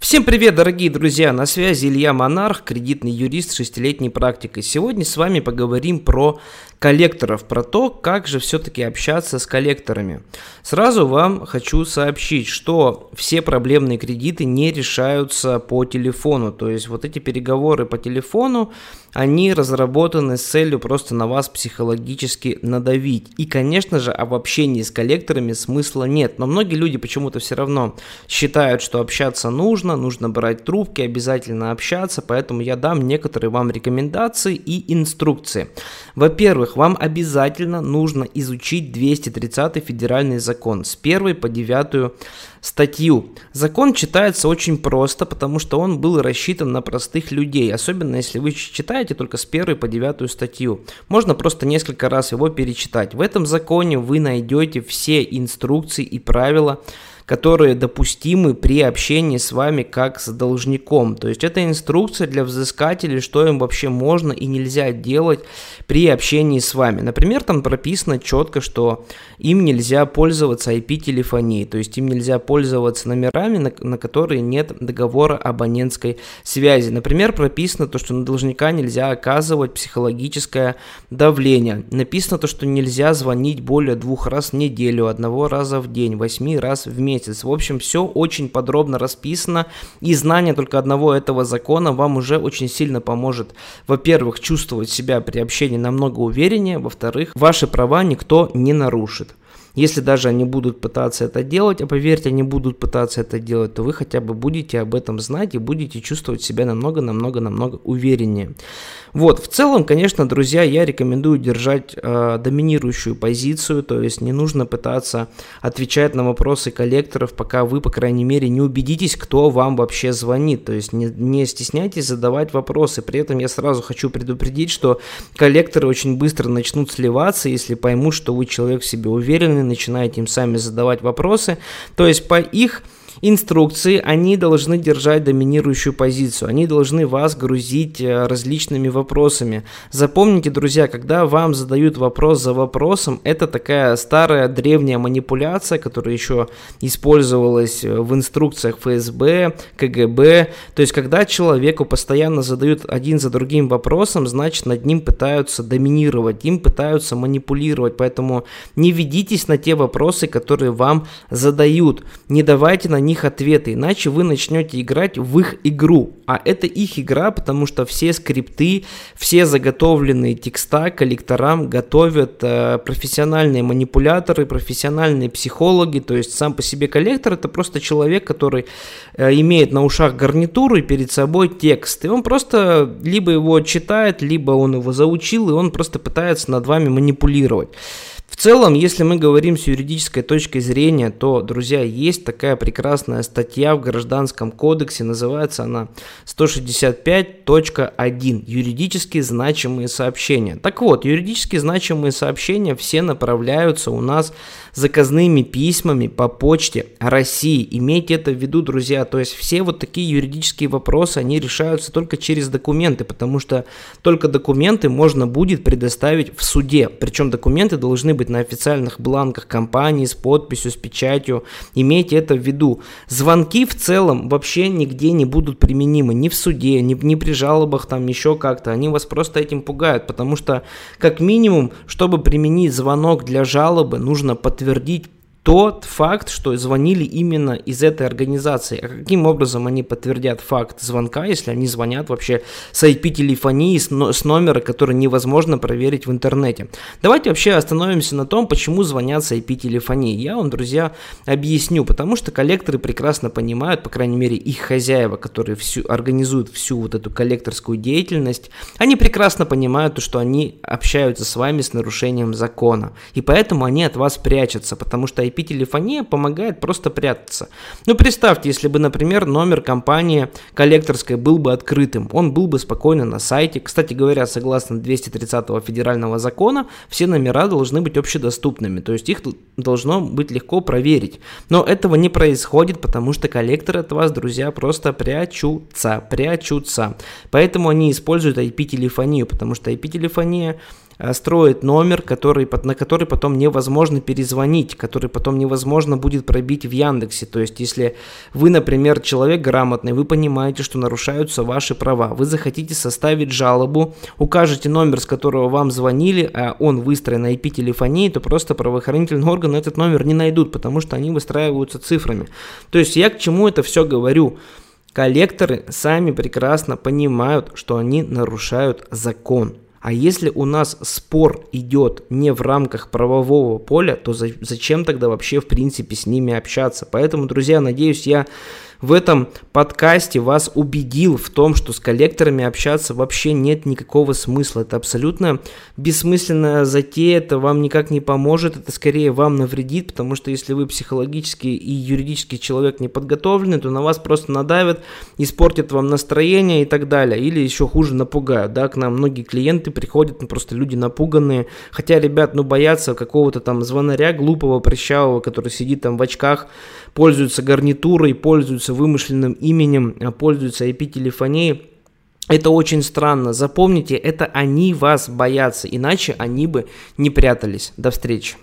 Всем привет, дорогие друзья! На связи Илья Монарх, кредитный юрист с шестилетней практикой. Сегодня с вами поговорим про коллекторов, про то, как же все-таки общаться с коллекторами. Сразу вам хочу сообщить, что все проблемные кредиты не решаются по телефону. То есть вот эти переговоры по телефону, они разработаны с целью просто на вас психологически надавить. И, конечно же, об общении с коллекторами смысла нет. Но многие люди почему-то все равно считают, что общаться нужно, нужно брать трубки, обязательно общаться. Поэтому я дам некоторые вам рекомендации и инструкции. Во-первых, вам обязательно нужно изучить 230 федеральный закон с 1 по 9 статью. Закон читается очень просто, потому что он был рассчитан на простых людей, особенно если вы читаете только с 1 по 9 статью. Можно просто несколько раз его перечитать. В этом законе вы найдете все инструкции и правила, которые допустимы при общении с вами как с должником. То есть это инструкция для взыскателей, что им вообще можно и нельзя делать при общении с вами. Например, там прописано четко, что им нельзя пользоваться IP-телефонией, то есть им нельзя пользоваться номерами, на, на которые нет договора абонентской связи. Например, прописано то, что на должника нельзя оказывать психологическое давление. Написано то, что нельзя звонить более двух раз в неделю, одного раза в день, восьми раз в месяц месяц. В общем, все очень подробно расписано, и знание только одного этого закона вам уже очень сильно поможет, во-первых, чувствовать себя при общении намного увереннее, во-вторых, ваши права никто не нарушит. Если даже они будут пытаться это делать, а поверьте, они будут пытаться это делать, то вы хотя бы будете об этом знать и будете чувствовать себя намного-намного-намного увереннее. Вот, в целом, конечно, друзья, я рекомендую держать э, доминирующую позицию, то есть не нужно пытаться отвечать на вопросы коллекторов, пока вы, по крайней мере, не убедитесь, кто вам вообще звонит, то есть не, не стесняйтесь задавать вопросы. При этом я сразу хочу предупредить, что коллекторы очень быстро начнут сливаться, если поймут, что вы человек в себе уверенный, начинаете им сами задавать вопросы, то есть по их инструкции, они должны держать доминирующую позицию, они должны вас грузить э, различными вопросами. Запомните, друзья, когда вам задают вопрос за вопросом, это такая старая древняя манипуляция, которая еще использовалась э, в инструкциях ФСБ, КГБ. То есть, когда человеку постоянно задают один за другим вопросом, значит, над ним пытаются доминировать, им пытаются манипулировать. Поэтому не ведитесь на те вопросы, которые вам задают. Не давайте на них ответы, иначе вы начнете играть в их игру. А это их игра, потому что все скрипты, все заготовленные текста коллекторам готовят э, профессиональные манипуляторы, профессиональные психологи. То есть сам по себе коллектор это просто человек, который э, имеет на ушах гарнитуру и перед собой текст. И он просто либо его читает, либо он его заучил, и он просто пытается над вами манипулировать. Целом, если мы говорим с юридической точки зрения, то, друзья, есть такая прекрасная статья в Гражданском кодексе, называется она 165.1 «Юридически значимые сообщения». Так вот, юридически значимые сообщения все направляются у нас заказными письмами по почте России. Имейте это в виду, друзья. То есть все вот такие юридические вопросы, они решаются только через документы, потому что только документы можно будет предоставить в суде. Причем документы должны быть на официальных бланках компании с подписью, с печатью. Имейте это в виду. Звонки в целом вообще нигде не будут применимы. Ни в суде, ни, ни при жалобах, там еще как-то. Они вас просто этим пугают, потому что как минимум, чтобы применить звонок для жалобы, нужно подтвердить тот факт, что звонили именно из этой организации. А каким образом они подтвердят факт звонка, если они звонят вообще с IP-телефонии, с номера, который невозможно проверить в интернете? Давайте вообще остановимся на том, почему звонят с IP-телефонии. Я вам, друзья, объясню. Потому что коллекторы прекрасно понимают, по крайней мере, их хозяева, которые всю, организуют всю вот эту коллекторскую деятельность, они прекрасно понимают, что они общаются с вами с нарушением закона. И поэтому они от вас прячутся, потому что IP IP-телефония помогает просто прятаться. Ну, представьте, если бы, например, номер компании коллекторской был бы открытым, он был бы спокойно на сайте. Кстати говоря, согласно 230 федерального закона, все номера должны быть общедоступными, то есть их должно быть легко проверить. Но этого не происходит, потому что коллекторы от вас, друзья, просто прячутся, прячутся. Поэтому они используют IP-телефонию, потому что IP-телефония э, строит номер, который, на который потом невозможно перезвонить, который потом невозможно будет пробить в Яндексе. То есть, если вы, например, человек грамотный, вы понимаете, что нарушаются ваши права, вы захотите составить жалобу, укажете номер, с которого вам звонили, а он выстроен на IP-телефонии, то просто правоохранительные органы этот номер не найдут, потому что они выстраиваются цифрами. То есть я к чему это все говорю? Коллекторы сами прекрасно понимают, что они нарушают закон. А если у нас спор идет не в рамках правового поля, то зачем тогда вообще в принципе с ними общаться? Поэтому, друзья, надеюсь, я в этом подкасте вас убедил в том, что с коллекторами общаться вообще нет никакого смысла. Это абсолютно бессмысленная затея, это вам никак не поможет, это скорее вам навредит, потому что если вы психологически и юридически человек не подготовленный, то на вас просто надавят, испортят вам настроение и так далее. Или еще хуже напугают. Да? К нам многие клиенты приходят, ну, просто люди напуганные. Хотя, ребят, ну боятся какого-то там звонаря глупого, прыщавого, который сидит там в очках, пользуется гарнитурой, пользуется вымышленным именем, а пользуется IP-телефонией. Это очень странно. Запомните, это они вас боятся, иначе они бы не прятались. До встречи.